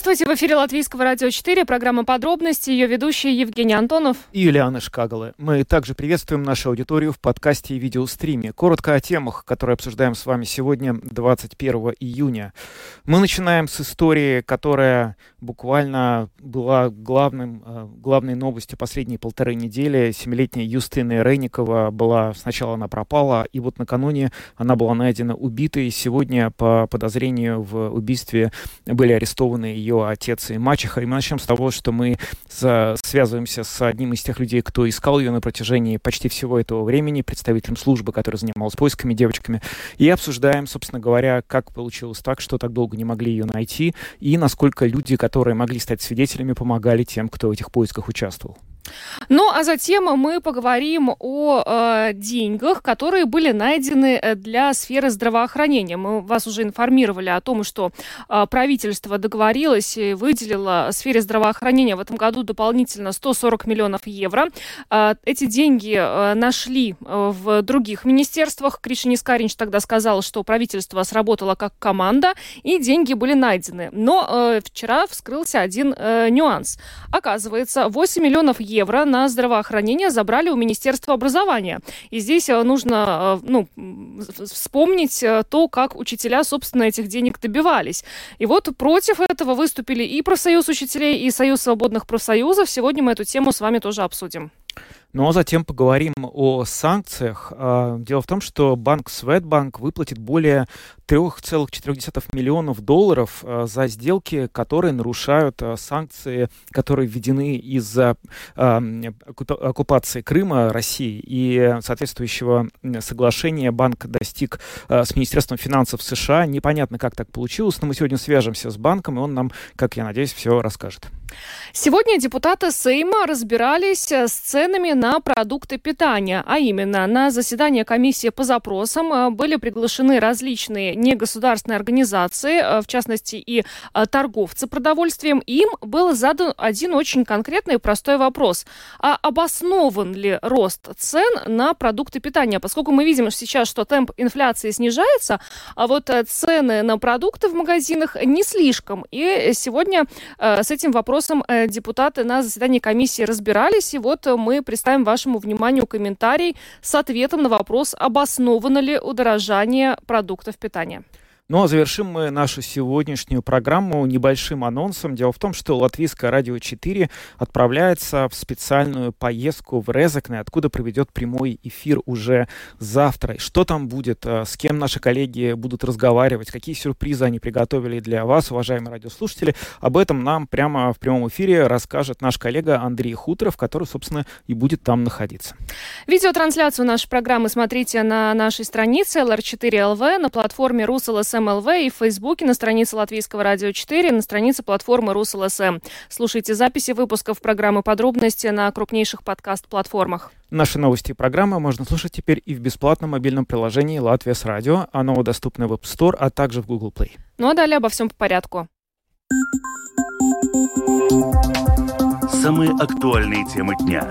Здравствуйте, в эфире Латвийского радио 4, программа «Подробности», ее ведущий Евгений Антонов и Юлиана Шкагала. Мы также приветствуем нашу аудиторию в подкасте и видеостриме. Коротко о темах, которые обсуждаем с вами сегодня, 21 июня. Мы начинаем с истории, которая буквально была главным, э, главной новостью последние полторы недели. Семилетняя Юстина Рейникова была, сначала она пропала, и вот накануне она была найдена убитой. Сегодня по подозрению в убийстве были арестованы ее отец и мачеха. И мы начнем с того, что мы связываемся с одним из тех людей, кто искал ее на протяжении почти всего этого времени, представителем службы, который занимался поисками девочками, и обсуждаем, собственно говоря, как получилось так, что так долго не могли ее найти, и насколько люди, которые могли стать свидетелями, помогали тем, кто в этих поисках участвовал. Ну, а затем мы поговорим о э, деньгах, которые были найдены э, для сферы здравоохранения. Мы вас уже информировали о том, что э, правительство договорилось и выделило сфере здравоохранения в этом году дополнительно 140 миллионов евро. Э, эти деньги э, нашли э, в других министерствах. Кришин Искаринч тогда сказал, что правительство сработало как команда, и деньги были найдены. Но э, вчера вскрылся один э, нюанс. Оказывается, 8 миллионов евро евро на здравоохранение забрали у Министерства образования. И здесь э, нужно э, ну, вспомнить э, то, как учителя, собственно, этих денег добивались. И вот против этого выступили и профсоюз учителей, и Союз свободных профсоюзов. Сегодня мы эту тему с вами тоже обсудим. Ну а затем поговорим о санкциях. А, дело в том, что банк Светбанк выплатит более 3,4 миллионов долларов а, за сделки, которые нарушают а, санкции, которые введены из-за оккупации Крыма России. И соответствующего соглашения банк достиг с Министерством финансов США. Непонятно, как так получилось, но мы сегодня свяжемся с банком, и он нам, как я надеюсь, все расскажет. Сегодня депутаты Сейма разбирались с ценами на продукты питания, а именно на заседание комиссии по запросам э, были приглашены различные негосударственные организации, э, в частности и э, торговцы продовольствием. Им был задан один очень конкретный и простой вопрос. А обоснован ли рост цен на продукты питания? Поскольку мы видим сейчас, что темп инфляции снижается, а вот цены на продукты в магазинах не слишком. И сегодня с этим вопросом депутаты на заседании комиссии разбирались, и вот мы представим представим вашему вниманию комментарий с ответом на вопрос, обосновано ли удорожание продуктов питания. Ну а завершим мы нашу сегодняшнюю программу небольшим анонсом. Дело в том, что Латвийское радио 4 отправляется в специальную поездку в Резакне, откуда проведет прямой эфир уже завтра. Что там будет, э, с кем наши коллеги будут разговаривать, какие сюрпризы они приготовили для вас, уважаемые радиослушатели. Об этом нам прямо в прямом эфире расскажет наш коллега Андрей Хуторов, который, собственно, и будет там находиться. Видеотрансляцию нашей программы смотрите на нашей странице LR4LV, на платформе RusLSM МЛВ и в Фейсбуке, на странице Латвийского радио 4, на странице платформы РусЛСМ. Слушайте записи выпусков программы «Подробности» на крупнейших подкаст-платформах. Наши новости и программы можно слушать теперь и в бесплатном мобильном приложении «Латвия с радио». Оно доступно в App Store, а также в Google Play. Ну а далее обо всем по порядку. Самые актуальные темы дня.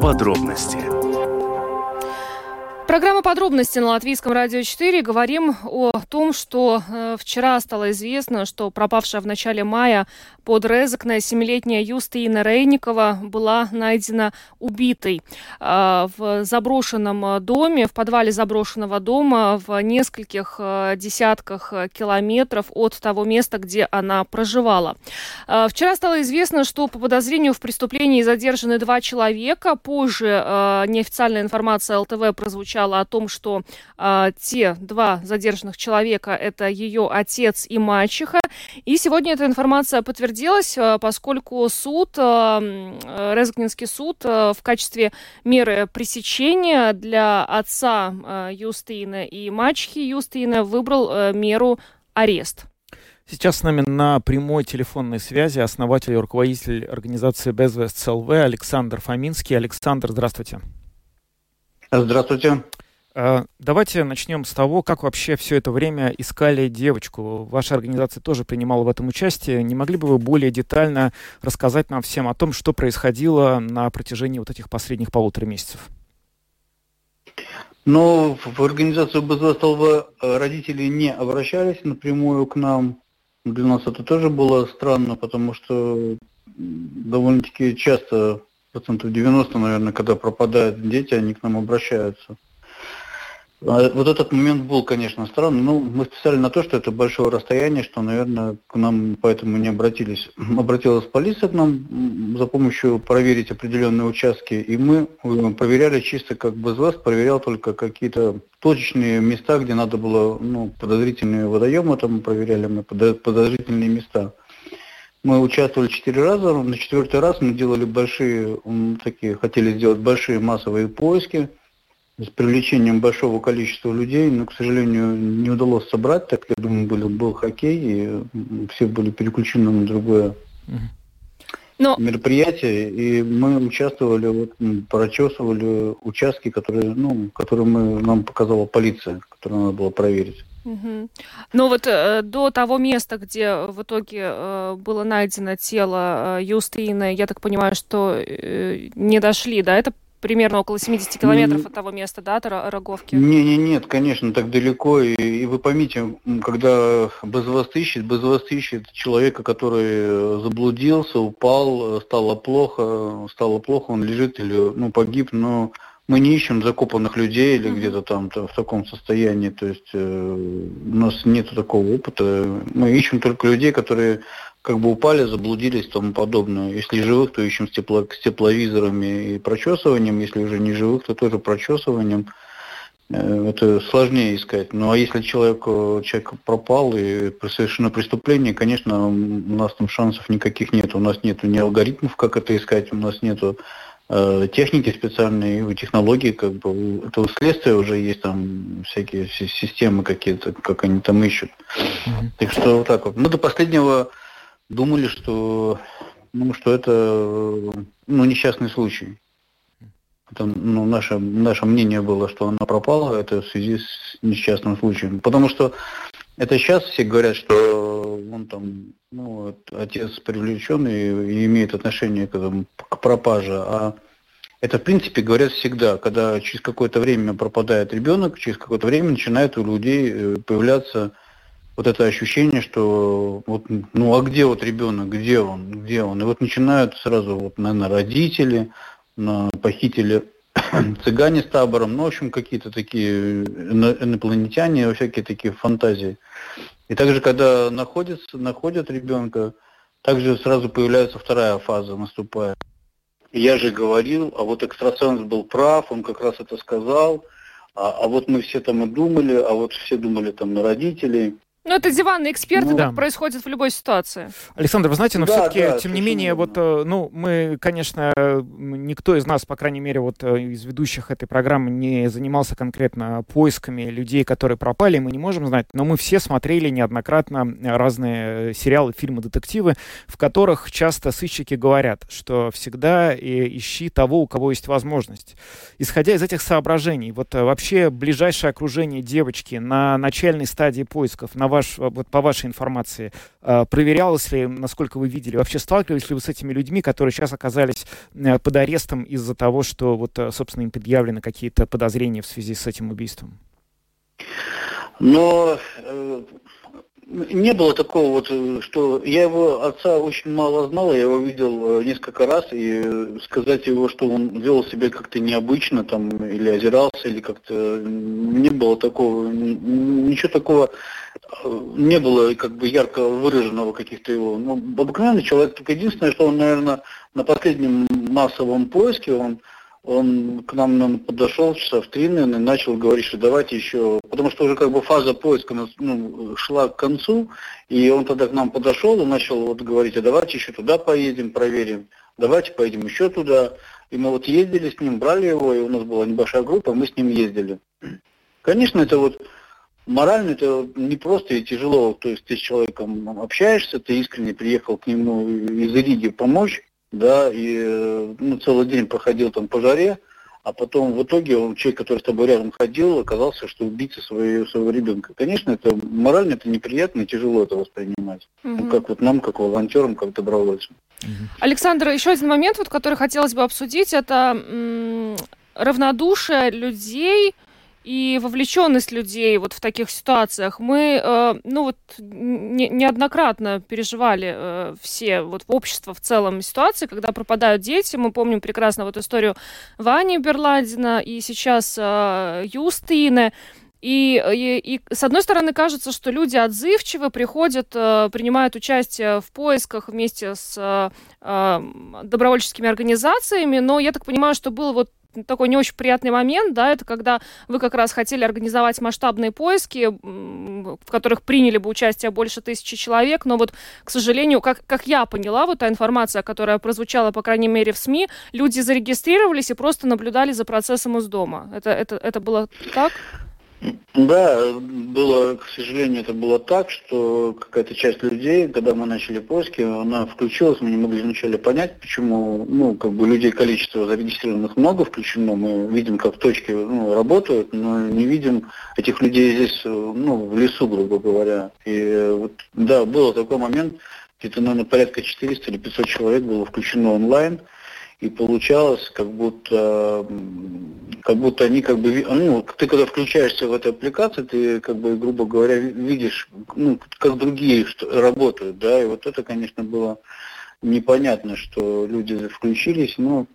Подробности Программа подробности на Латвийском радио 4. Говорим о том, что э, вчера стало известно, что пропавшая в начале мая под Резакне семилетняя Юстина Рейникова была найдена убитой э, в заброшенном доме, в подвале заброшенного дома в нескольких э, десятках километров от того места, где она проживала. Вчера стало известно, что по подозрению в преступлении задержаны два человека. Позже неофициальная информация ЛТВ прозвучала сообщала о том, что э, те два задержанных человека это ее отец и мачеха. И сегодня эта информация подтвердилась, э, поскольку суд, э, Резгнинский суд э, в качестве меры пресечения для отца э, Юстина и мачехи Юстина выбрал э, меру арест. Сейчас с нами на прямой телефонной связи основатель и руководитель организации Безвест ЛВ Александр Фоминский. Александр, здравствуйте. Здравствуйте. А, давайте начнем с того, как вообще все это время искали девочку. Ваша организация тоже принимала в этом участие. Не могли бы вы более детально рассказать нам всем о том, что происходило на протяжении вот этих последних полутора месяцев? Но в организацию БЗСЛВ родители не обращались напрямую к нам. Для нас это тоже было странно, потому что довольно-таки часто, процентов 90, наверное, когда пропадают дети, они к нам обращаются. А вот этот момент был, конечно, странный. Ну, мы списали на то, что это большое расстояние, что, наверное, к нам поэтому не обратились. Обратилась полиция к нам за помощью проверить определенные участки, и мы э, проверяли чисто как БЗВАС, проверял только какие-то точечные места, где надо было, ну, подозрительные водоемы, там проверяли мы подозрительные места. Мы участвовали четыре раза, на четвертый раз мы делали большие, такие, хотели сделать большие массовые поиски, с привлечением большого количества людей, но, к сожалению, не удалось собрать, так я думаю, был, был хоккей, и все были переключены на другое но... мероприятие, и мы участвовали, вот, прочесывали участки, которые, ну, которые мы, нам показала полиция, которые надо было проверить. Угу. Но вот э, до того места, где в итоге э, было найдено тело э, Юстины, я так понимаю, что э, не дошли, да? Это примерно около 70 километров от того места, да, Роговки? Не, не, нет, конечно, так далеко. И, и вы поймите, когда БЗВАС ищет, БЗВАС ищет человека, который заблудился, упал, стало плохо, стало плохо, он лежит или ну, погиб, но мы не ищем закопанных людей или mm-hmm. где-то там в таком состоянии. То есть э, у нас нет такого опыта. Мы ищем только людей, которые как бы упали, заблудились и тому подобное. Если живых, то ищем с, тепло, с тепловизорами и прочесыванием. Если уже не живых, то тоже прочесыванием. Э, это сложнее искать. Ну а если человек, человек пропал и совершено преступление, конечно, у нас там шансов никаких нет. У нас нет ни алгоритмов, как это искать, у нас нету э, техники специальные, технологии, как бы это у следствия уже есть там всякие системы какие-то, как они там ищут. Mm-hmm. Так что вот так вот. Мы до последнего думали, что, ну, что это ну, несчастный случай. Это, ну, наше, наше мнение было, что она пропала, это в связи с несчастным случаем. Потому что это сейчас все говорят, что он там, ну, отец привлеченный и имеет отношение к, к пропаже, а это, в принципе, говорят всегда, когда через какое-то время пропадает ребенок, через какое-то время начинает у людей э, появляться вот это ощущение, что вот, ну а где вот ребенок, где он, где он? И вот начинают сразу, вот, наверное, родители, похитили цыгане с табором, ну, в общем, какие-то такие инопланетяне, всякие такие фантазии. И также, когда находится, находят ребенка, также сразу появляется вторая фаза, наступает. Я же говорил, а вот экстрасенс был прав, он как раз это сказал, а, а вот мы все там и думали, а вот все думали там на родителей. Ну, это диванные эксперты, ну, да. происходит в любой ситуации. Александр, вы знаете, но да, все-таки, да, тем не менее, вот, э, ну, мы, конечно, никто из нас, по крайней мере, вот э, из ведущих этой программы не занимался конкретно поисками людей, которые пропали, мы не можем знать, но мы все смотрели неоднократно разные сериалы, фильмы, детективы, в которых часто сыщики говорят, что всегда ищи того, у кого есть возможность. Исходя из этих соображений, вот э, вообще ближайшее окружение девочки на начальной стадии поисков, на ваш, вот по вашей информации, э, проверялось ли, насколько вы видели, вообще сталкивались ли вы с этими людьми, которые сейчас оказались э, под арестом из-за того, что вот, э, собственно, им предъявлены какие-то подозрения в связи с этим убийством? Но не было такого вот, что я его отца очень мало знал, я его видел несколько раз, и сказать его, что он вел себя как-то необычно, там, или озирался, или как-то не было такого, ничего такого не было как бы ярко выраженного каких-то его. Ну, обыкновенный человек, только единственное, что он, наверное, на последнем массовом поиске, он, он к нам наверное, подошел часа в три, наверное, и начал говорить, что давайте еще, потому что уже как бы фаза поиска ну, шла к концу, и он тогда к нам подошел и начал вот говорить, а давайте еще туда поедем, проверим, давайте поедем еще туда. И мы вот ездили с ним, брали его, и у нас была небольшая группа, мы с ним ездили. Конечно, это вот морально это не просто и тяжело. То есть ты с человеком общаешься, ты искренне приехал к нему из Риги помочь, да, и ну, целый день проходил там по жаре, а потом в итоге он, человек, который с тобой рядом ходил, оказался, что убийца своего, своего ребенка. Конечно, это морально это неприятно и тяжело это воспринимать. Угу. Ну, как вот нам, как волонтерам, как добровольцам. Александр, еще один момент, вот, который хотелось бы обсудить, это равнодушие людей и вовлеченность людей вот в таких ситуациях. Мы, э, ну вот, не, неоднократно переживали э, все, вот, общество в целом ситуации, когда пропадают дети. Мы помним прекрасно вот историю Вани Берладина и сейчас э, Юстины. И, и, и с одной стороны кажется, что люди отзывчивы, приходят, э, принимают участие в поисках вместе с э, добровольческими организациями, но я так понимаю, что был вот такой не очень приятный момент, да, это когда вы как раз хотели организовать масштабные поиски, в которых приняли бы участие больше тысячи человек, но вот, к сожалению, как, как я поняла, вот та информация, которая прозвучала, по крайней мере, в СМИ, люди зарегистрировались и просто наблюдали за процессом из дома. Это, это, это было так? Да, было, к сожалению, это было так, что какая-то часть людей, когда мы начали поиски, она включилась, мы не могли вначале понять, почему, ну, как бы людей количество зарегистрированных много включено, мы видим, как точки ну, работают, но не видим этих людей здесь, ну, в лесу, грубо говоря. И вот, да, был такой момент, где-то, наверное, порядка 400 или 500 человек было включено онлайн, и получалось, как будто, как будто они как бы, ну, ты когда включаешься в эту аппликацию, ты как бы, грубо говоря, видишь, ну, как другие работают, да, и вот это, конечно, было непонятно, что люди включились, но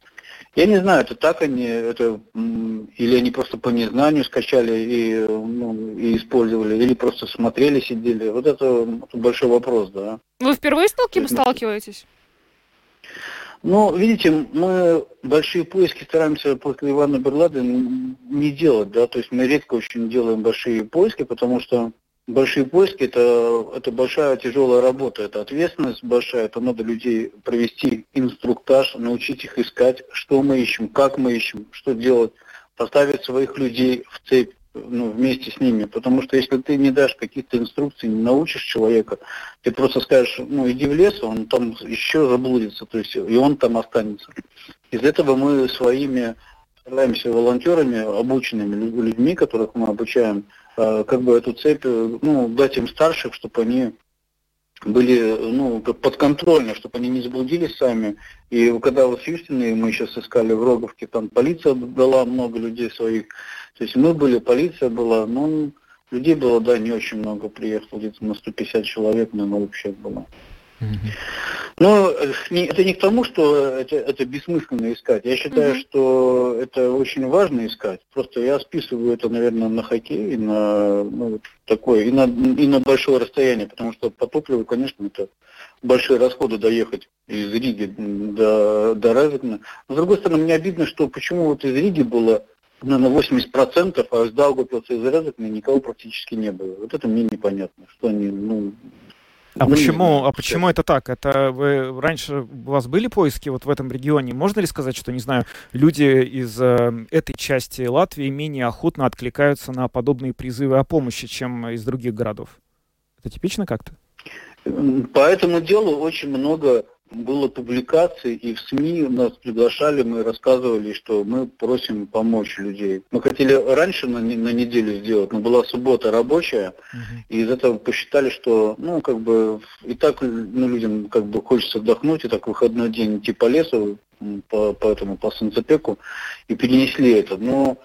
я не знаю, это так они, это или они просто по незнанию скачали и, ну, и использовали, или просто смотрели, сидели. Вот это, это большой вопрос, да. Вы впервые сталкиваетесь? Ну, видите, мы большие поиски стараемся после Ивана Берладена не делать, да, то есть мы редко очень делаем большие поиски, потому что большие поиски это, это большая тяжелая работа, это ответственность большая, это надо людей провести инструктаж, научить их искать, что мы ищем, как мы ищем, что делать, поставить своих людей в цепь, ну, вместе с ними. Потому что если ты не дашь каких-то инструкций, не научишь человека, ты просто скажешь, ну иди в лес, он там еще заблудится, то есть и он там останется. Из этого мы своими стараемся волонтерами, обученными людьми, которых мы обучаем, э, как бы эту цепь, э, ну, дать им старших, чтобы они были ну, подконтрольны, чтобы они не заблудились сами. И когда вот в Хьюстоне мы сейчас искали в Роговке, там полиция дала много людей своих, то есть мы были, полиция была, но людей было, да, не очень много приехало, где-то на 150 человек, наверное, вообще было. Но э, это не к тому, что это, это бессмысленно искать. Я считаю, mm-hmm. что это очень важно искать. Просто я списываю это, наверное, на хоккей, на ну, такое, и на, и на большое расстояние, потому что по топливу, конечно, это большие расходы доехать из Риги до, до. Но, с другой стороны, мне обидно, что почему вот из Риги было на 80%, а из Даугавпилса из Резекна никого практически не было. Вот это мне непонятно, что они, ну... А ну, почему, а почему это так? Это вы раньше у вас были поиски вот в этом регионе? Можно ли сказать, что, не знаю, люди из э, этой части Латвии менее охотно откликаются на подобные призывы о помощи, чем из других городов? Это типично как-то? По этому делу очень много было публикаций, и в СМИ нас приглашали, мы рассказывали, что мы просим помочь людей. Мы хотели раньше на, на неделю сделать, но была суббота рабочая, uh-huh. и из этого посчитали, что, ну, как бы, и так ну, людям как бы хочется отдохнуть, и так выходной день идти по лесу, по, по этому, по Санцепеку, и перенесли это. Но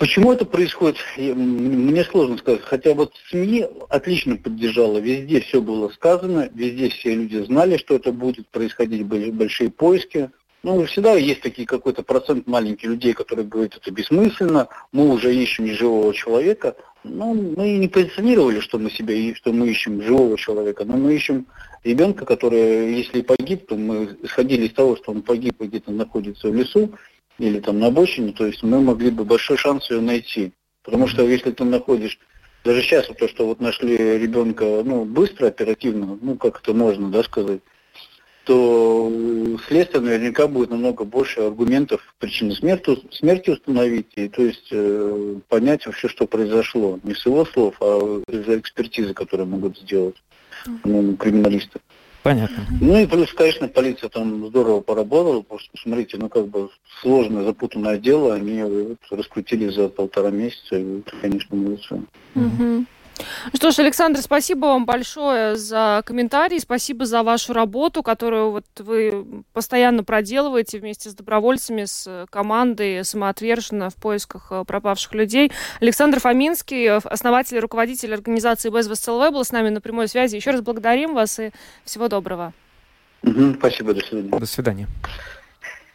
Почему это происходит, мне сложно сказать. Хотя вот СМИ отлично поддержала, везде все было сказано, везде все люди знали, что это будет происходить, были большие поиски. Ну, всегда есть такие какой-то процент маленьких людей, которые говорят, это бессмысленно, мы уже ищем неживого человека. Ну, мы не позиционировали, что мы себя, что мы ищем живого человека, но мы ищем ребенка, который, если погиб, то мы исходили из того, что он погиб и где-то находится в лесу, или там на обочине, то есть мы могли бы большой шанс ее найти. Потому что если ты находишь, даже сейчас вот то, что вот нашли ребенка, ну, быстро, оперативно, ну, как это можно, да, сказать, то следствие наверняка будет намного больше аргументов причины смерти, смерти установить, и то есть э, понять вообще, что произошло. Не с его слов, а из-за экспертизы, которые могут сделать ну, криминалисты. Понятно. Ну и плюс, конечно, полиция там здорово поработала, потому что, посмотрите, ну как бы сложное, запутанное дело, они вот раскрутили за полтора месяца, и, вот, конечно, молодцы. Что ж, Александр, спасибо вам большое за комментарии, спасибо за вашу работу, которую вот вы постоянно проделываете вместе с добровольцами, с командой самоотверженно в поисках э, пропавших людей. Александр Фоминский, э, основатель и руководитель организации Безвест ЛВ, был с нами на прямой связи. Еще раз благодарим вас и всего доброго. Спасибо, до свидания. До свидания.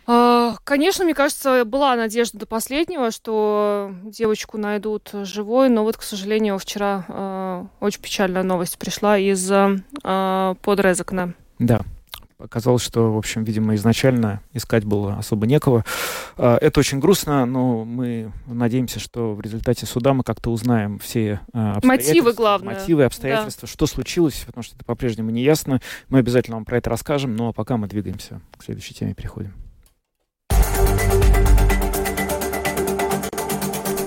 А, Конечно, мне кажется, была надежда до последнего, что девочку найдут живой, но вот, к сожалению, вчера э, очень печальная новость пришла из э, Подрезакна. Да. Оказалось, что, в общем, видимо, изначально искать было особо некого. А, Это очень грустно, но мы надеемся, что в результате суда мы как-то узнаем все а, обстоятельства. Мотивы, главное. Мотивы, обстоятельства, что случилось, потому что это по-прежнему не ясно. Мы обязательно вам про это расскажем, но пока мы двигаемся к следующей теме, переходим.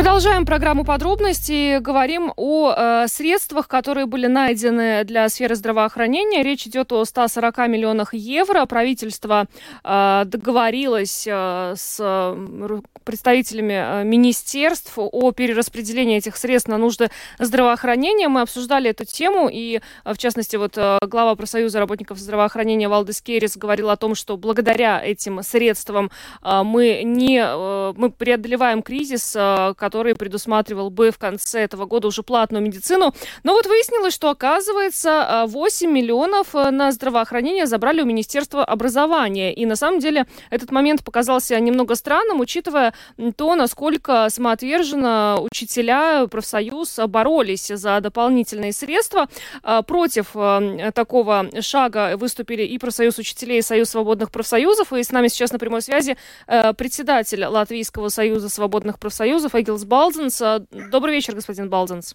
Продолжаем программу подробностей. Говорим о э, средствах, которые были найдены для сферы здравоохранения. Речь идет о 140 миллионах евро. Правительство э, договорилось э, с представителями э, министерств о перераспределении этих средств на нужды здравоохранения. Мы обсуждали эту тему, и, э, в частности, вот э, глава профсоюза работников здравоохранения Валдес Керрис говорил о том, что благодаря этим средствам мы, не, мы преодолеваем кризис, э, который предусматривал бы в конце этого года уже платную медицину. Но вот выяснилось, что, оказывается, э, 8 миллионов э, на здравоохранение забрали у Министерства образования. И на самом деле этот момент показался немного странным, учитывая то, насколько самоотверженно учителя, профсоюз боролись за дополнительные средства. А, Против э, такого шага выступили и профсоюз учителей, и Союз свободных профсоюзов. И с нами сейчас на прямой связи э, председатель Латвийского союза свободных профсоюзов Эгилс Балденс. Э, Добрый вечер, господин Балденс.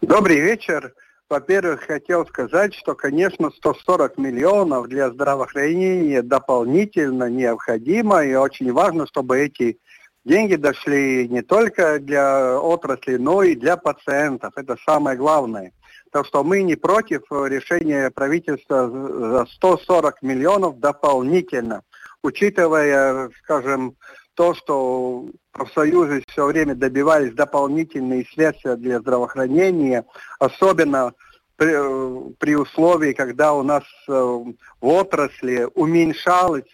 Добрый вечер. Во-первых, хотел сказать, что, конечно, 140 миллионов для здравоохранения дополнительно необходимо, и очень важно, чтобы эти деньги дошли не только для отрасли, но и для пациентов. Это самое главное. Так что мы не против решения правительства за 140 миллионов дополнительно, учитывая, скажем, то, что профсоюзы все время добивались дополнительные средства для здравоохранения, особенно при, э, при условии, когда у нас э, в отрасли уменьшался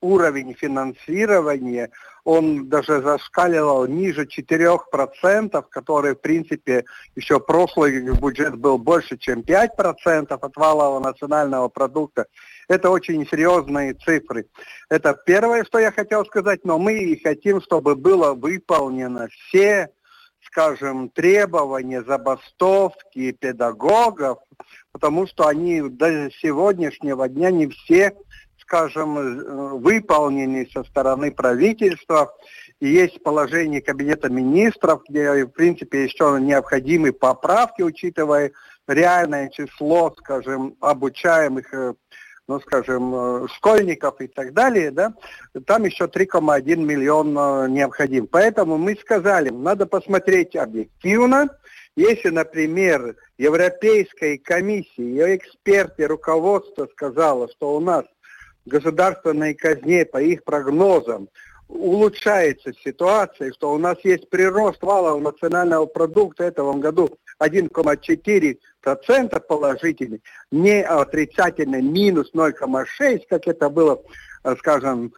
уровень финансирования, он даже зашкаливал ниже 4%, который, в принципе, еще прошлый бюджет был больше, чем 5% от валового национального продукта. Это очень серьезные цифры. Это первое, что я хотел сказать, но мы и хотим, чтобы было выполнено все, скажем, требования забастовки педагогов, потому что они до сегодняшнего дня не все скажем, э, выполнены со стороны правительства. Есть положение Кабинета министров, где, в принципе, еще необходимы поправки, учитывая реальное число, скажем, обучаемых э, ну, скажем, э, школьников и так далее, да, там еще 3,1 миллиона необходим. Поэтому мы сказали, надо посмотреть объективно, если, например, Европейская комиссия, ее эксперты, руководство сказало, что у нас государственной казне, по их прогнозам, улучшается ситуация, что у нас есть прирост валового национального продукта. Этом году 1,4% положительный, не отрицательный минус 0,6, как это было, э, скажем,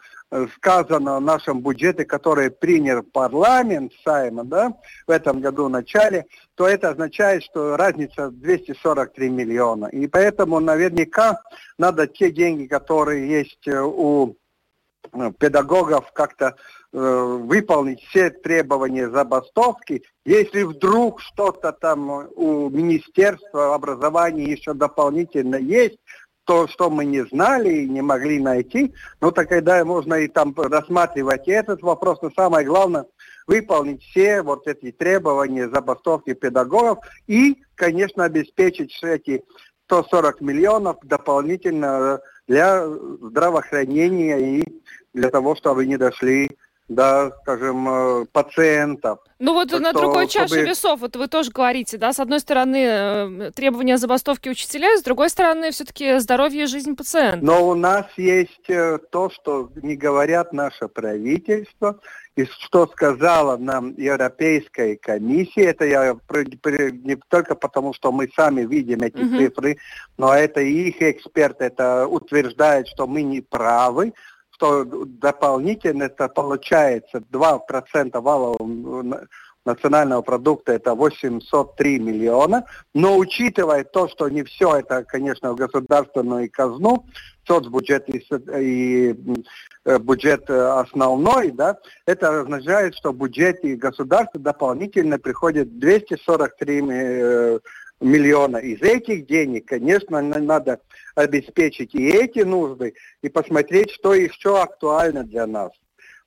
сказано в нашем бюджете, который принял парламент Сайма да, в этом году в начале, то это означает, что разница 243 миллиона. И поэтому наверняка надо те деньги, которые есть э, у педагогов как-то э, выполнить все требования забастовки. Если вдруг что-то там у Министерства образования еще дополнительно есть, то, что мы не знали и не могли найти, ну, так тогда можно и там рассматривать и этот вопрос. Но самое главное, выполнить все вот эти требования забастовки педагогов и, конечно, обеспечить эти 140 миллионов дополнительно для здравоохранения и для того, чтобы не дошли да, скажем, э, пациентов. Ну вот так на другой чтобы... чаше весов, вот вы тоже говорите, да, с одной стороны э, требования забастовки учителя, с другой стороны все-таки здоровье и жизнь пациента. Но у нас есть э, то, что не говорят наше правительство, и что сказала нам Европейская комиссия, это я не только потому, что мы сами видим эти uh-huh. цифры, но это их эксперт это утверждает, что мы не правы, что дополнительно это получается 2% валового национального продукта это 803 миллиона, но учитывая то, что не все это, конечно, в государственную казну, соцбюджет и, и э, бюджет основной, да, это означает, что в бюджете государства дополнительно приходит 243 э, миллиона. Из этих денег, конечно, надо обеспечить и эти нужды, и посмотреть, что еще актуально для нас.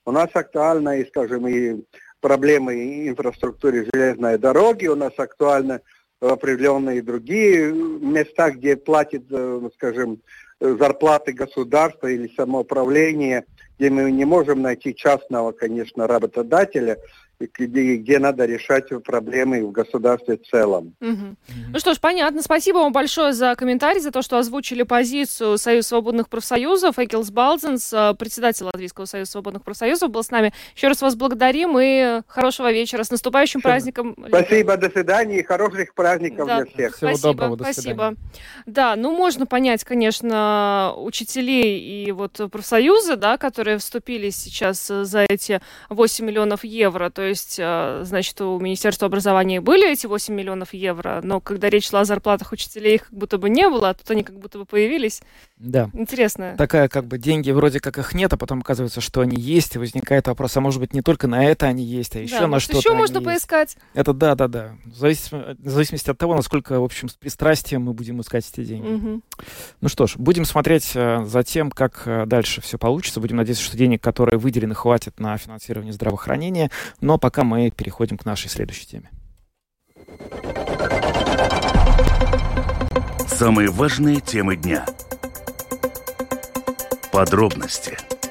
У нас актуально, и, скажем, и проблемы инфраструктуры железной дороги, у нас актуально определенные другие места, где платят, э, скажем, зарплаты государства или самоуправления, где мы не можем найти частного, конечно, работодателя, где, где надо решать проблемы в государстве в целом. Угу. Угу. Ну что ж, понятно. Спасибо вам большое за комментарий, за то, что озвучили позицию Союза свободных профсоюзов. Экилс Балзенс, э, председатель Латвийского союза свободных профсоюзов, был с нами. Еще раз вас благодарим и хорошего вечера. С наступающим Все. праздником. Спасибо, до свидания и хороших праздников да. для всех. Всего спасибо, доброго, до спасибо. Да, ну можно понять, конечно, учителей и вот профсоюзы, да, которые вступили сейчас за эти 8 миллионов евро. То есть, э, значит, у Министерства образования были эти 8 миллионов евро, но когда речь шла о зарплатах учителей, их как будто бы не было, а тут они как будто бы появились. Да. Интересно. Такая как бы деньги вроде как их нет, а потом оказывается, что они есть, и возникает вопрос, а может быть не только на это они есть, а еще да, на что-то еще можно есть. поискать. Это да, да, да. В зависимости, в зависимости от того, насколько, в общем, с пристрастием мы будем искать эти деньги. Угу. Ну что ж, будем смотреть э, за тем, как э, дальше все получится. Будем надеяться, что денег, которые выделены, хватит на финансирование здравоохранения. Но пока мы переходим к нашей следующей теме. Самые важные темы дня. Подробности – А,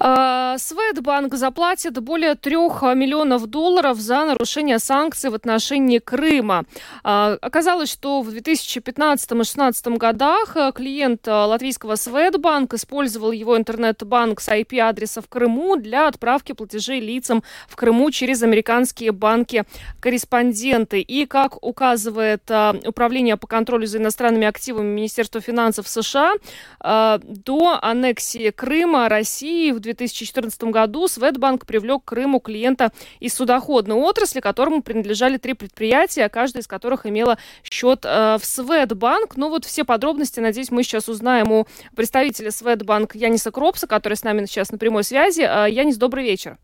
Светбанк заплатит более трех миллионов долларов за нарушение санкций в отношении Крыма. А, оказалось, что в 2015 и 2016 годах э, клиент э, латвийского Светбанк использовал его интернет-банк с IP-адреса в Крыму для отправки платежей лицам в Крыму через американские банки-корреспонденты. И, как указывает э, Управление по контролю за иностранными активами Министерства финансов США, до аннексии Крыма России в 2014 году Светбанк привлек к Крыму клиента из судоходной отрасли, которому принадлежали три предприятия, каждая из которых имела счет э, в Светбанк. Ну вот все подробности, надеюсь, мы сейчас узнаем у представителя Светбанк Яниса Кропса, который с нами сейчас на прямой связи. Э, Янис, добрый вечер.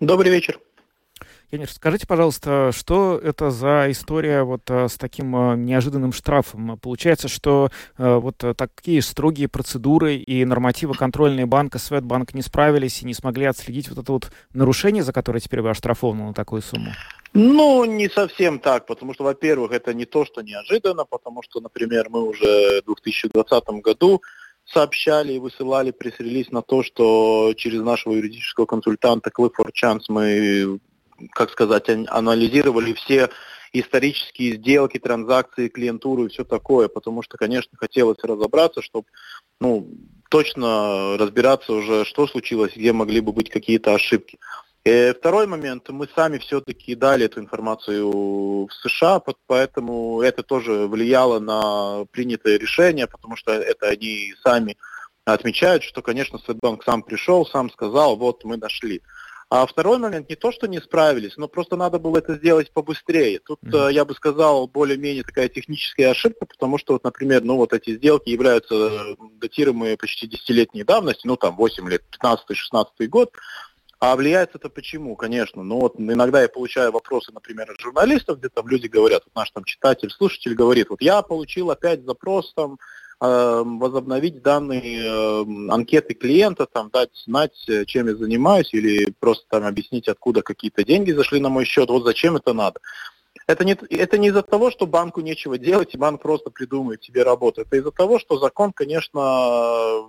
Добрый вечер. Яниш, скажите, пожалуйста, что это за история вот э, с таким э, неожиданным штрафом? Получается, что э, вот такие строгие процедуры и нормативы контрольные банка Светбанк не справились и не смогли отследить вот это вот нарушение, за которое теперь вы оштрафованы на такую сумму? Ну, не совсем так, потому что, во-первых, это не то, что неожиданно, потому что, например, мы уже в 2020 году сообщали и высылали пресс-релиз на то, что через нашего юридического консультанта Clifford Chance мы как сказать, анализировали все исторические сделки, транзакции, клиентуру и все такое, потому что, конечно, хотелось разобраться, чтобы ну, точно разбираться уже, что случилось, где могли бы быть какие-то ошибки. И второй момент, мы сами все-таки дали эту информацию в США, поэтому это тоже влияло на принятое решение, потому что это они сами отмечают, что, конечно, Светбанк сам пришел, сам сказал, вот мы нашли. А второй момент, не то, что не справились, но просто надо было это сделать побыстрее. Тут, mm-hmm. я бы сказал, более-менее такая техническая ошибка, потому что, вот, например, ну вот эти сделки являются э, датируемые почти десятилетней давности, ну там 8 лет, 15-16 год. А влияет это почему? Конечно. Ну вот иногда я получаю вопросы, например, от журналистов, где там люди говорят, вот наш там читатель, слушатель говорит, вот я получил опять запрос там возобновить данные эм, анкеты клиента, там, дать знать, э, чем я занимаюсь, или просто там объяснить, откуда какие-то деньги зашли на мой счет, вот зачем это надо. Это не, это не из-за того, что банку нечего делать, и банк просто придумает себе работу. Это из-за того, что закон, конечно,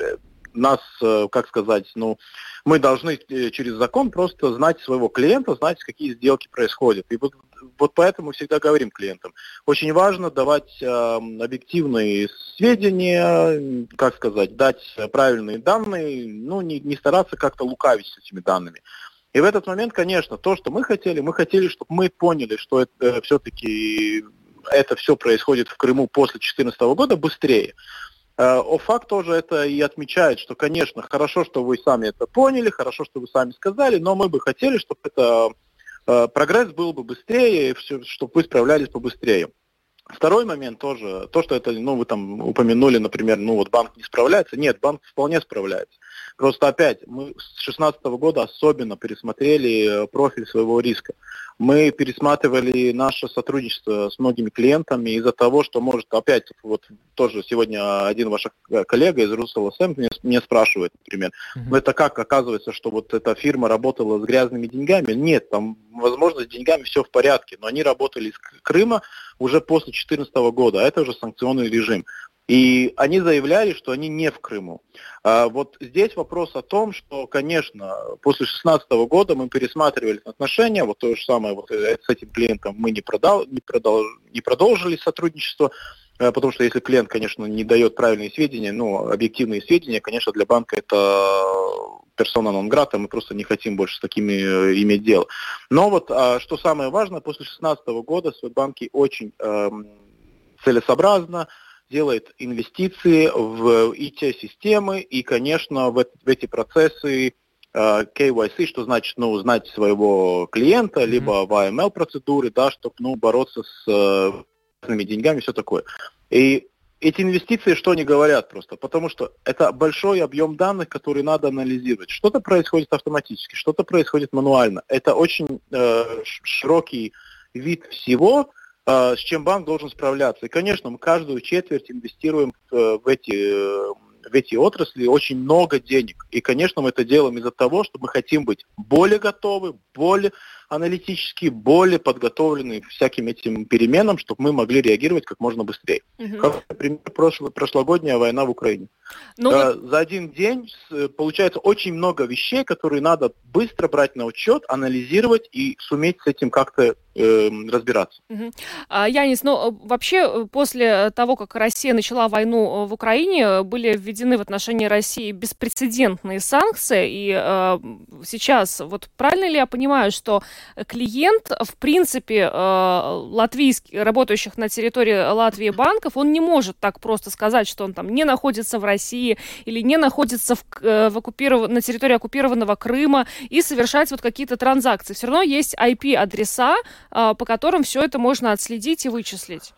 э, нас, э, как сказать, ну, мы должны э, через закон просто знать своего клиента, знать, какие сделки происходят. И вот, вот поэтому всегда говорим клиентам. Очень важно давать э, объективные сведения, как сказать, дать правильные данные, ну, не, не стараться как-то лукавить с этими данными. И в этот момент, конечно, то, что мы хотели, мы хотели, чтобы мы поняли, что это э, все-таки это все происходит в Крыму после 2014 года быстрее. Э, ОФАК тоже это и отмечает, что, конечно, хорошо, что вы сами это поняли, хорошо, что вы сами сказали, но мы бы хотели, чтобы это э, прогресс был бы быстрее, чтобы вы справлялись побыстрее. Второй момент тоже, то, что это, ну, вы там упомянули, например, ну, вот банк не справляется. Нет, банк вполне справляется. Просто опять, мы с 2016 года особенно пересмотрели профиль своего риска мы пересматривали наше сотрудничество с многими клиентами из-за того, что может опять, вот тоже сегодня один ваш коллега из РусЛСМ мне, мне спрашивает, например, uh-huh. ну это как оказывается, что вот эта фирма работала с грязными деньгами? Нет, там, возможно, с деньгами все в порядке, но они работали из Крыма уже после 2014 года, а это уже санкционный режим. И они заявляли, что они не в Крыму. А вот здесь вопрос о том, что, конечно, после 2016 года мы пересматривали отношения, вот то же самое вот э, с этим клиентом мы не, продал, не, продол, не продолжили сотрудничество, э, потому что если клиент, конечно, не дает правильные сведения, ну, объективные сведения, конечно, для банка это персона нон грата, мы просто не хотим больше с такими э, иметь дело. Но вот а, что самое важное, после 2016 года банки очень э, целесообразно делает инвестиции в IT-системы и, конечно, в, в эти процессы uh, э, KYC, что значит, ну, знать своего клиента, mm-hmm. либо в AML процедуры, да, чтобы, ну, бороться с uh, деньгами, все такое. И эти инвестиции что они говорят просто? Потому что это большой объем данных, которые надо анализировать. Что-то происходит автоматически, что-то происходит мануально. Это очень э, широкий вид всего, с чем банк должен справляться. И, конечно, мы каждую четверть инвестируем в эти, э, в эти отрасли очень много денег. И, конечно, мы это делаем из-за того, что мы хотим быть более готовы, более аналитически, более подготовлены всяким этим переменам, чтобы мы могли реагировать как можно быстрее. Угу. Как, например, прошло, прошлогодняя война в Украине. Ну, э, За один день получается очень много вещей, которые надо быстро брать на учет, анализировать и суметь с этим как-то э, разбираться. Угу. А, Янис, ну э, вообще э, после того, как Россия начала войну в Украине, были введены в отношении России беспрецедентные санкции, и э, сейчас вот правильно ли я понимаю, что клиент, в принципе, э, латвийский, работающих на территории Латвии банков, он не может так просто сказать, что он там не находится в России или не находится в, э, в оккупиров... на территории оккупированного Крыма и совершать вот какие-то транзакции. Все равно есть IP-адреса, э, по которым все это можно отследить и вычислить.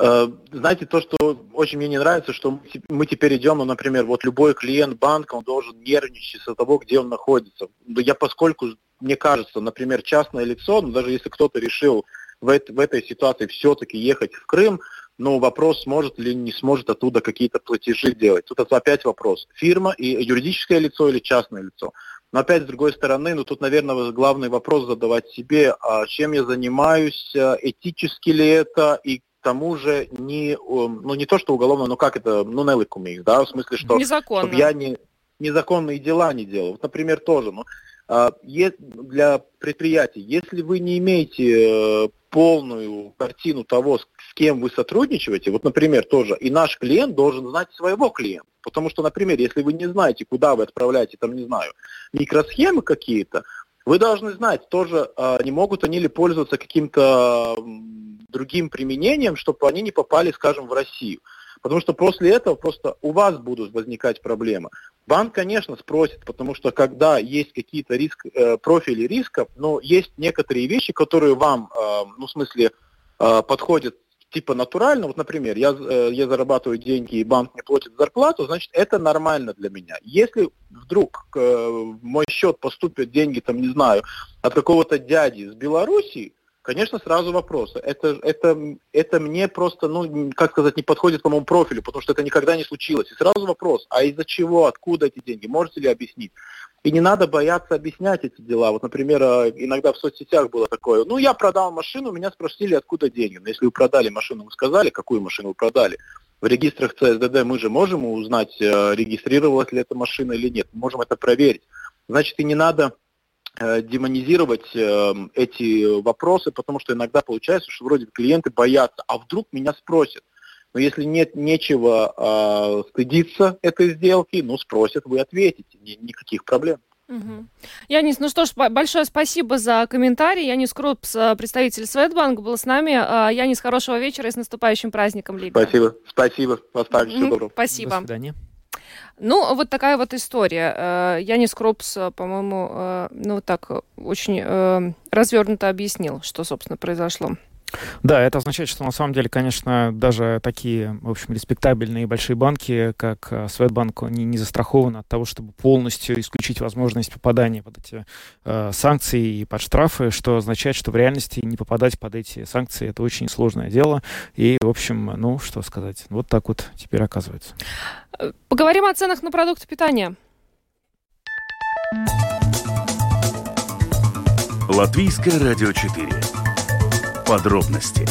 Знаете, то, что очень мне не нравится, что мы теперь идем, ну, например, вот любой клиент банка, он должен нервничать из-за того, где он находится. Я поскольку мне кажется, например, частное лицо, ну, даже если кто-то решил в, это, в этой ситуации все-таки ехать в Крым, но вопрос, сможет ли не сможет оттуда какие-то платежи делать. Тут опять вопрос, фирма и юридическое лицо или частное лицо. Но опять с другой стороны, ну тут, наверное, главный вопрос задавать себе, а чем я занимаюсь, а, этически ли это, и к тому же не, ну не то, что уголовно, но как это, ну неликумик, да, в смысле, что чтобы я не незаконные дела не делал. Вот, например, тоже, ну, для предприятий, если вы не имеете э, полную картину того, с кем вы сотрудничаете, вот, например, тоже, и наш клиент должен знать своего клиента. Потому что, например, если вы не знаете, куда вы отправляете, там, не знаю, микросхемы какие-то, вы должны знать, тоже а, не могут они ли пользоваться каким-то другим применением, чтобы они не попали, скажем, в Россию. Потому что после этого просто у вас будут возникать проблемы. Банк, конечно, спросит, потому что когда есть какие-то риск, э, профили риска, но есть некоторые вещи, которые вам, э, ну, в смысле, э, подходят типа натурально, вот, например, я, э, я зарабатываю деньги и банк мне платит зарплату, значит, это нормально для меня. Если вдруг э, в мой счет поступят деньги, там, не знаю, от какого-то дяди из Белоруссии, конечно, сразу вопросы. Это, это, это мне просто, ну, как сказать, не подходит по моему профилю, потому что это никогда не случилось. И сразу вопрос, а из-за чего, откуда эти деньги, можете ли объяснить? И не надо бояться объяснять эти дела. Вот, например, э, иногда в соцсетях было такое, ну, я продал машину, меня спросили, откуда деньги. Но если вы продали машину, вы сказали, какую машину вы продали. В регистрах ЦСДД мы же можем узнать, э, регистрировалась ли эта машина или нет. Мы можем это проверить. Значит, и не надо демонизировать э, эти вопросы, потому что иногда получается, что вроде клиенты боятся, а вдруг меня спросят. Но если нет нечего э, стыдиться этой сделки, ну спросят, вы ответите, ни, никаких проблем. Угу. Янис, ну что ж, большое спасибо за комментарий. Янис Крупс, э, представитель Светбанк, был с нами. Янис, хорошего вечера и с наступающим праздником, Либия. Спасибо, спасибо. Оставьте угу. доброго. Спасибо. До свидания. Ну, вот такая вот история. Э, Янис Кропс, э, по-моему, э, ну так очень развернуто объяснил, что, собственно, произошло. Да, это означает, что на самом деле, конечно, даже такие, в общем, респектабельные большие банки, как Светбанк, они не застрахованы от того, чтобы полностью исключить возможность попадания под эти э, санкции и под штрафы, что означает, что в реальности не попадать под эти санкции это очень сложное дело. И, в общем, ну, что сказать, вот так вот теперь оказывается. Поговорим о ценах на продукты питания. Латвийское радио 4. Подробности.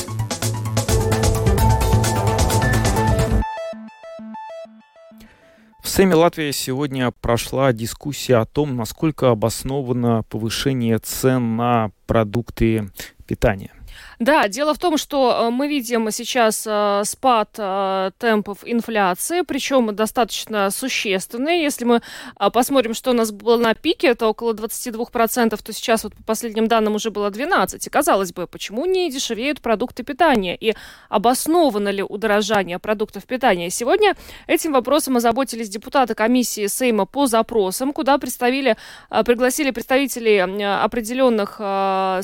В Сейме Латвии сегодня прошла дискуссия о том, насколько обосновано повышение цен на продукты питания. Да, дело в том, что э, мы видим сейчас э, спад э, темпов инфляции, причем достаточно существенный. Если мы посмотрим, что у нас было на пике, это около 22%, то сейчас вот по последним данным уже было 12%. И казалось бы, почему не дешевеют продукты питания? И обосновано ли удорожание продуктов питания? Сегодня этим вопросом озаботились депутаты комиссии Сейма по запросам, куда представили, пригласили представителей определенных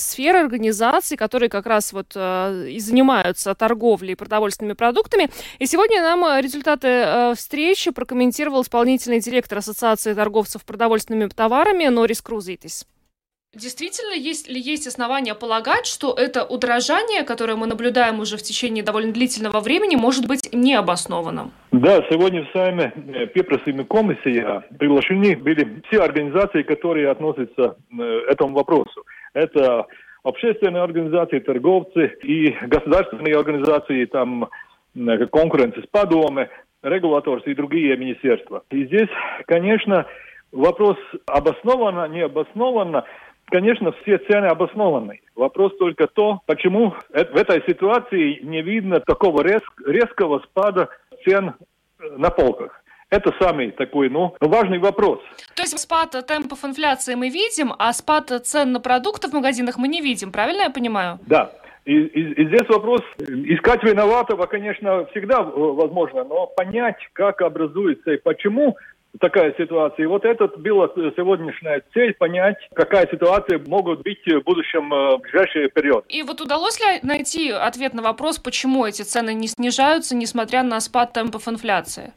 сфер, организаций, которые как раз вот э, и занимаются торговлей продовольственными продуктами. И сегодня нам э, результаты э, встречи прокомментировал исполнительный директор Ассоциации торговцев продовольственными товарами Норис Крузитис. Действительно, есть ли есть основания полагать, что это удорожание, которое мы наблюдаем уже в течение довольно длительного времени, может быть необоснованным? Да, сегодня в Сайме пieprasījuma комиссия приглашены были все организации, которые относятся к этому вопросу. Это общественные организации, торговцы и государственные организации, там конкуренции с падоме, регуляторы и другие министерства. И здесь, конечно, вопрос обоснованно, не обоснованно, конечно, все цены обоснованы. Вопрос только то, почему в этой ситуации не видно такого резкого спада цен на полках. Это самый такой, ну, важный вопрос. То есть спад темпов инфляции мы видим, а спад цен на продукты в магазинах мы не видим, правильно я понимаю? Да. И, и, и здесь вопрос, искать виноватого, конечно, всегда возможно, но понять, как образуется и почему такая ситуация. И вот это была сегодняшняя цель, понять, какая ситуация могут быть в будущем, э, в ближайший период. И вот удалось ли найти ответ на вопрос, почему эти цены не снижаются, несмотря на спад темпов инфляции?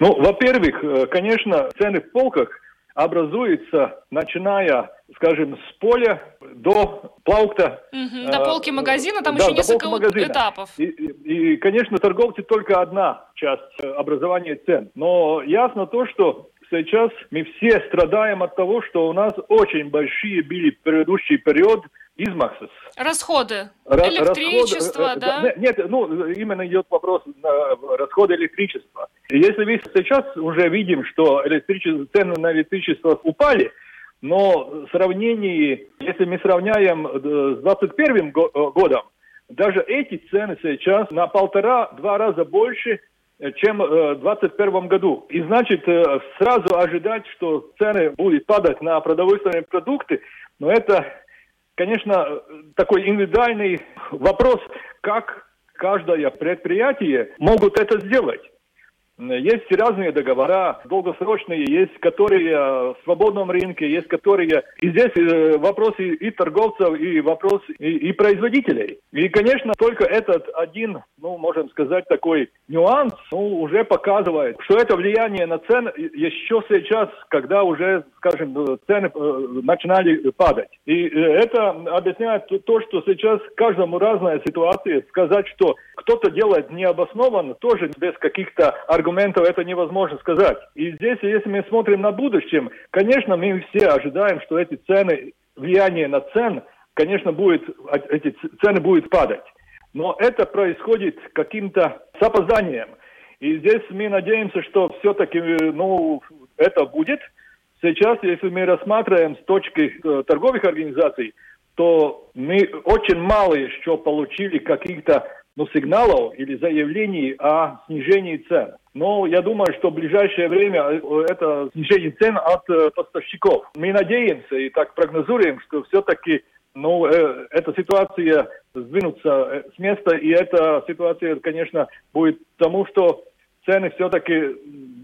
Ну, во-первых, э, конечно, цены в полках образуются, начиная, скажем, с поля до плаукта. Угу, до полки магазина, там да, еще несколько этапов. И, и, и, конечно, торговцы только одна часть э, образования цен. Но ясно то, что сейчас мы все страдаем от того, что у нас очень большие были предыдущий период измаксис. Расходы. Ра- электричество, расходы, да? Нет, ну, именно идет вопрос на расходы электричества. Если мы сейчас уже видим, что электричество, цены на электричество упали, но в сравнении, если мы сравняем э, с 2021 э, годом, даже эти цены сейчас на полтора-два раза больше, э, чем в 2021 году. И значит, сразу ожидать, что цены будут падать на продовольственные продукты, но это, конечно, такой индивидуальный вопрос, как каждое предприятие могут это сделать. Есть разные договора, долгосрочные, есть которые в свободном рынке, есть которые... И здесь э, вопросы и торговцев, и вопрос и, и производителей. И, конечно, только этот один, ну, можем сказать, такой нюанс, ну, уже показывает, что это влияние на цены еще сейчас, когда уже, скажем, цены э, начинали падать. И э, это объясняет то, что сейчас каждому разная ситуация. Сказать, что кто-то делает необоснованно, тоже без каких-то аргументов это невозможно сказать. И здесь, если мы смотрим на будущем, конечно, мы все ожидаем, что эти цены, влияние на цены, конечно, будет, эти цены будут падать. Но это происходит каким-то с опозданием. И здесь мы надеемся, что все-таки ну, это будет. Сейчас, если мы рассматриваем с точки э, торговых организаций, то мы очень мало еще получили каких-то ну, сигналов или заявлений о снижении цен. Но я думаю, что в ближайшее время э, это снижение цен от э, поставщиков. Мы надеемся и так прогнозируем, что все-таки ну, э, эта ситуация сдвинутся э, с места, и эта ситуация, конечно, будет тому, что цены все-таки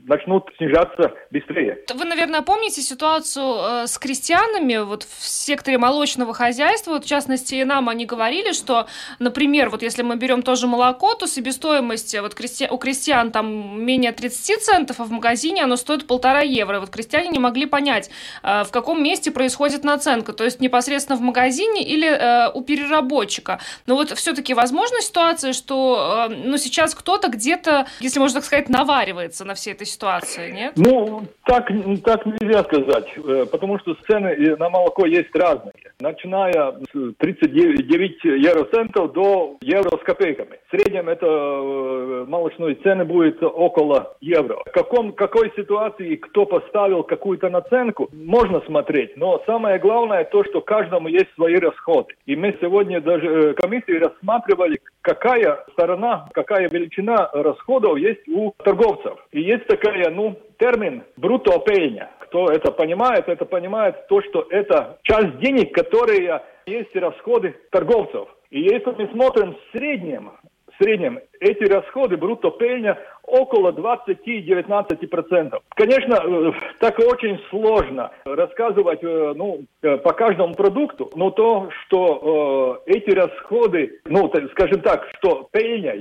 начнут снижаться быстрее. Вы, наверное, помните ситуацию э, с крестьянами вот в секторе молочного хозяйства. Вот, в частности, и нам они говорили, что, например, вот если мы берем тоже молоко, то себестоимость вот крести... у крестьян там менее 30 центов, а в магазине оно стоит полтора евро. Вот крестьяне не могли понять, э, в каком месте происходит наценка, то есть непосредственно в магазине или э, у переработчика. Но вот все-таки возможна ситуация, что э, ну, сейчас кто-то где-то, если можно так сказать, наваривается на всей этой ситуации, нет? Ну, так, так нельзя сказать, э, потому что цены на молоко есть разные. Начиная с 39 евроцентов до евро с копейками. В среднем это э, молочные цены будет около евро. В каком, какой ситуации кто поставил какую-то наценку, можно смотреть. Но самое главное то, что каждому есть свои расходы. И мы сегодня даже э, комиссии рассматривали, какая сторона, какая величина расходов есть у торговцев. И есть такая, ну, термин брутопейня. Кто это понимает, это понимает то, что это часть денег, которые есть расходы торговцев. И если мы смотрим в среднем, в среднем эти расходы брутопейня около 20-19%. Конечно, э, так очень сложно рассказывать э, ну, э, по каждому продукту, но то, что э, эти расходы, ну, скажем так, что пейня,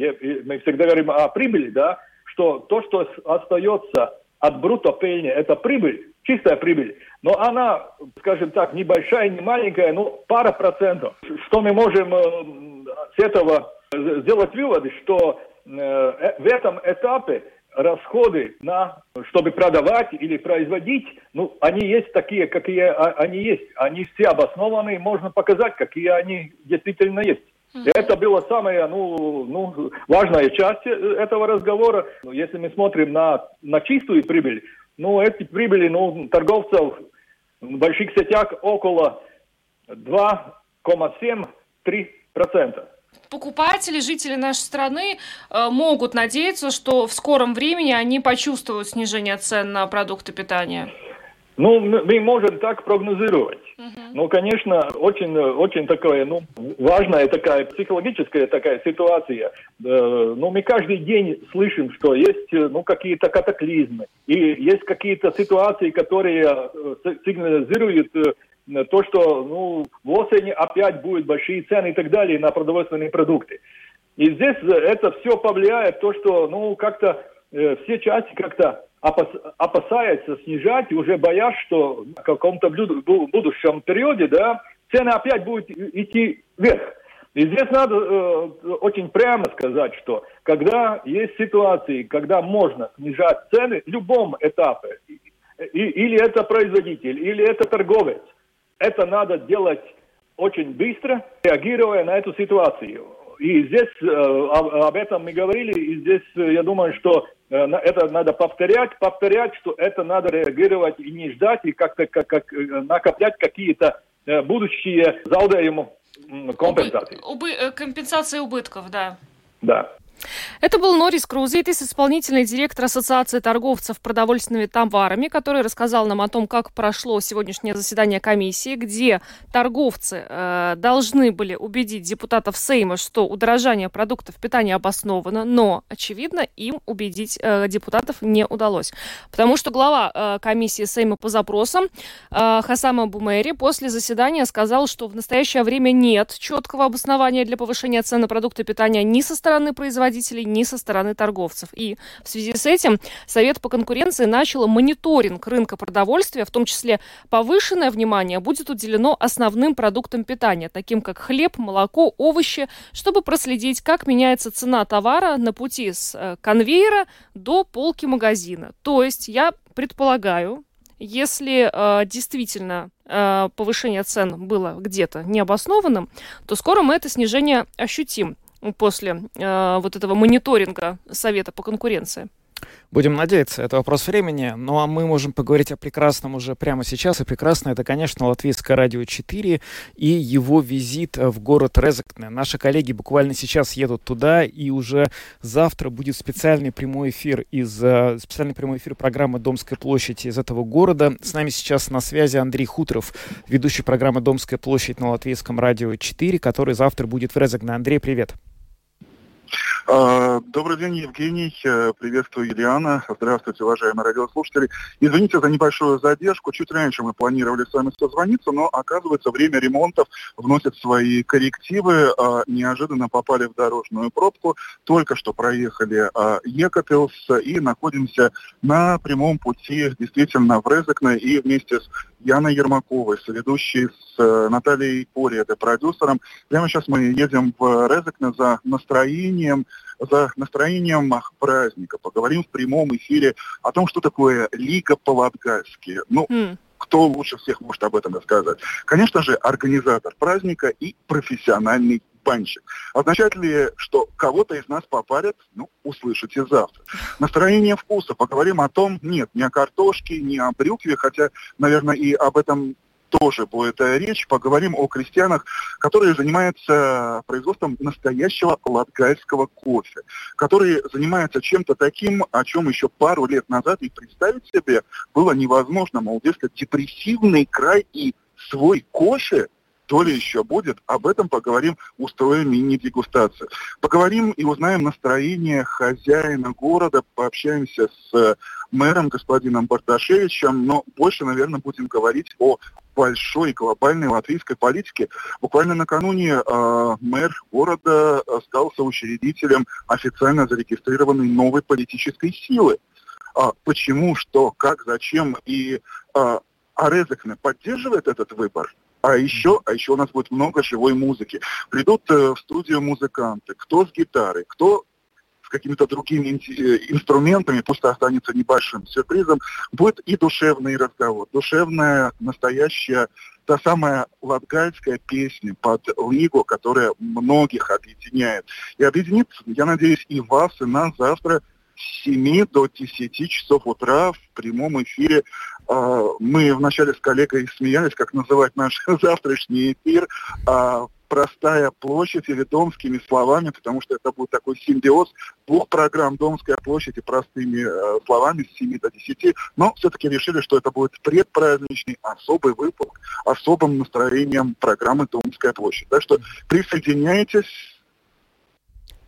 мы всегда говорим о прибыли, да, что то, что остается от бруто пейни, это прибыль, чистая прибыль, но она, скажем так, небольшая, не маленькая, ну, пара процентов. Что мы можем э, с этого сделать выводы, что э, в этом этапе расходы на, чтобы продавать или производить, ну, они есть такие, какие они есть. Они все обоснованы, можно показать, какие они действительно есть. Это была самая ну, ну, важная часть э, этого разговора. Если мы смотрим на, на чистую прибыль, ну, эти прибыли ну, торговцев в больших сетях около 2,7-3%. Покупатели, жители нашей страны э, могут надеяться, что в скором времени они почувствуют снижение цен на продукты питания. Ну, мы можем так прогнозировать. Ну, конечно, очень, очень такая, ну, важная такая психологическая такая ситуация. Ну, мы каждый день слышим, что есть, ну, какие-то катаклизмы. И есть какие-то ситуации, которые э, сигнализируют э, то, что, ну, в осени опять будут большие цены и так далее на продовольственные продукты. И здесь это все повлияет то, что, ну, как-то э, все части как-то опасается снижать, уже боясь, что в каком-то будущем периоде да, цены опять будут идти вверх. И здесь надо э, очень прямо сказать, что когда есть ситуации, когда можно снижать цены в любом этапе, и, или это производитель, или это торговец, это надо делать очень быстро, реагируя на эту ситуацию. И здесь э, об этом мы говорили, и здесь э, я думаю, что это надо повторять, повторять, что это надо реагировать и не ждать, и как-то как, как, накоплять какие-то будущие заудаюмые компенсации. Убы, убы, компенсации убытков, да. Да. Это был Норис Крузитис, исполнительный директор Ассоциации торговцев продовольственными товарами, который рассказал нам о том, как прошло сегодняшнее заседание комиссии, где торговцы э, должны были убедить депутатов Сейма, что удорожание продуктов питания обосновано, но, очевидно, им убедить э, депутатов не удалось. Потому что глава э, комиссии Сейма по запросам э, Хасама Бумери после заседания сказал, что в настоящее время нет четкого обоснования для повышения цен на продукты питания ни со стороны производителей, производителей, ни со стороны торговцев. И в связи с этим Совет по конкуренции начал мониторинг рынка продовольствия, в том числе повышенное внимание будет уделено основным продуктам питания, таким как хлеб, молоко, овощи, чтобы проследить, как меняется цена товара на пути с э, конвейера до полки магазина. То есть я предполагаю, если э, действительно э, повышение цен было где-то необоснованным, то скоро мы это снижение ощутим после э, вот этого мониторинга Совета по конкуренции? Будем надеяться, это вопрос времени. Ну а мы можем поговорить о прекрасном уже прямо сейчас. И прекрасно это, конечно, Латвийское радио 4 и его визит в город Резекне. Наши коллеги буквально сейчас едут туда, и уже завтра будет специальный прямой эфир из э, специальный прямой эфир программы Домская площадь из этого города. С нами сейчас на связи Андрей Хуторов, ведущий программы Домская площадь на Латвийском радио 4, который завтра будет в Резекне. Андрей, привет. А, добрый день, Евгений. Э, приветствую, Юлиана. Здравствуйте, уважаемые радиослушатели. Извините за небольшую задержку. Чуть раньше мы планировали с вами созвониться, но, оказывается, время ремонтов вносит свои коррективы. А, неожиданно попали в дорожную пробку. Только что проехали а, Екапилс и находимся на прямом пути действительно в Резекне и вместе с Яной Ермаковой, соведущей с э, Натальей Пориэтой, продюсером. Прямо сейчас мы едем в Резекне за настроением, за настроением праздника. Поговорим в прямом эфире о том, что такое Лига по-латгальски. Ну, mm кто лучше всех может об этом рассказать? Конечно же, организатор праздника и профессиональный банщик. Означает ли, что кого-то из нас попарят? Ну, услышите завтра. Настроение вкуса. Поговорим о том, нет, не о картошке, не о брюкве, хотя, наверное, и об этом тоже будет э, речь. Поговорим о крестьянах, которые занимаются производством настоящего латгальского кофе, которые занимаются чем-то таким, о чем еще пару лет назад и представить себе было невозможно. Мол, депрессивный край и свой кофе – то ли еще будет. Об этом поговорим, устроим мини-дегустацию. Поговорим и узнаем настроение хозяина города, пообщаемся с э, мэром господином Барташевичем, но больше, наверное, будем говорить о большой глобальной латвийской политике. Буквально накануне э, мэр города стал соучредителем официально зарегистрированной новой политической силы. А почему, что, как, зачем и э, Арезекне поддерживает этот выбор? А еще, а еще у нас будет много живой музыки. Придут э, в студию музыканты, кто с гитарой, кто с какими-то другими э, инструментами, пусть останется небольшим сюрпризом, будет и душевный разговор. Душевная, настоящая, та самая латгальская песня под лигу, которая многих объединяет. И объединит, я надеюсь, и вас, и нас завтра 7 до 10 часов утра в прямом эфире а, мы вначале с коллегой смеялись, как называть наш завтрашний эфир, а, простая площадь или домскими словами, потому что это будет такой симбиоз двух программ «Домская площадь» и простыми э, словами с 7 до 10. Но все-таки решили, что это будет предпраздничный особый выпуск, особым настроением программы «Домская площадь». Так что присоединяйтесь.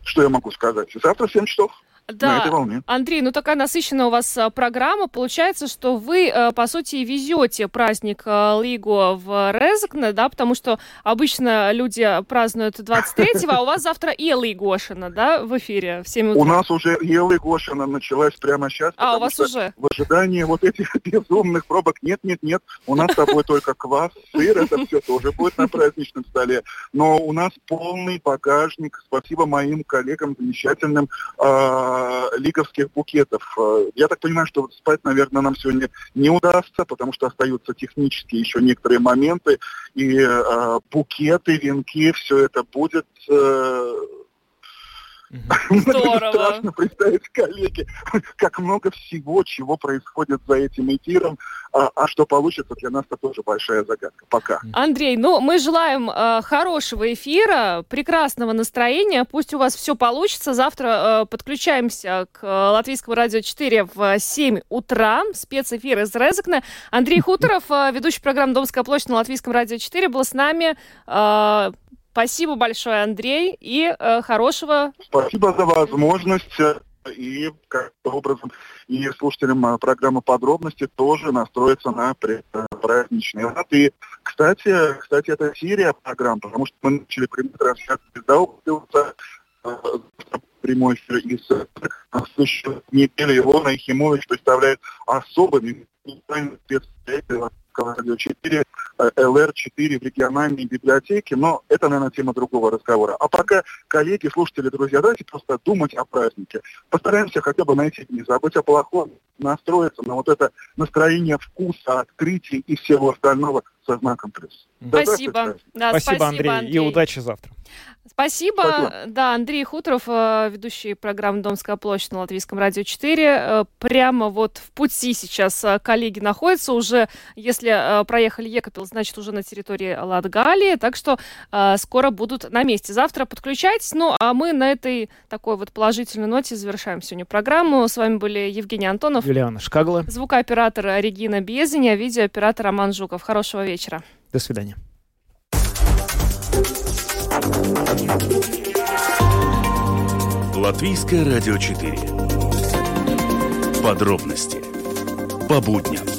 Что я могу сказать? Завтра в 7 часов. Да, на этой волне. Андрей, ну такая насыщенная у вас а, программа. Получается, что вы, э, по сути, везете праздник э, Лигу в Резекне, да, потому что обычно люди празднуют 23-го, а у вас завтра Ела Гошина, да, в эфире в 7 утра. У нас уже Ела Гошина началась прямо сейчас. А, у вас уже? В ожидании вот этих безумных пробок нет, нет, нет. У нас с тобой только квас, сыр, это все тоже будет на праздничном столе. Но у нас полный багажник. Спасибо моим коллегам замечательным а, лиговских букетов. Э, я так понимаю, что спать, наверное, нам сегодня не удастся, потому что остаются технические еще некоторые моменты, и э, букеты, венки, все это будет. Э, Здорово. Страшно представить, коллеги, как много всего, чего происходит за этим эфиром. А, а что получится, для нас это тоже большая загадка. Пока. Андрей, ну мы желаем э, хорошего эфира, прекрасного настроения. Пусть у вас все получится. Завтра э, подключаемся к э, Латвийскому радио 4 в 7 утра. Спецэфир из Резекна. Андрей Хуторов, э, ведущий программы «Домская площадь» на Латвийском радио 4, был с нами. Э, Спасибо большое, Андрей, и э, хорошего... Спасибо за возможность э, и каким образом и слушателям э, программы подробности тоже настроиться на праздничный лад. И, кстати, кстати, это серия программ, потому что мы начали прямую трансляцию без прямой эфир из следующей недели Илона Химович представляет особый спецпроект радио 4, ЛР4 в региональной библиотеке, но это, наверное, тема другого разговора. А пока, коллеги, слушатели, друзья, давайте просто думать о празднике. Постараемся хотя бы найти не забыть о плохом, настроиться на вот это настроение вкуса, открытий и всего остального со знаком плюс. Спасибо. Да, спасибо, спасибо Андрей, Андрей. и удачи завтра. Спасибо. Спасибо. Да, Андрей Хуторов, э, ведущий программы «Домская площадь» на Латвийском радио 4. Э, Прямо вот в пути сейчас э, коллеги находятся уже. Если проехали Екапил, значит, уже на территории Латгалии. Так что скоро будут на месте. Завтра подключайтесь. Ну, а мы на этой такой вот положительной ноте завершаем сегодня программу. С вами были Евгений Антонов, Юлиана Шкагла. звукооператор Регина Безеня, видеооператор Роман Жуков. Хорошего вечера. До свидания. Латвийское радио 4. Подробности по будням.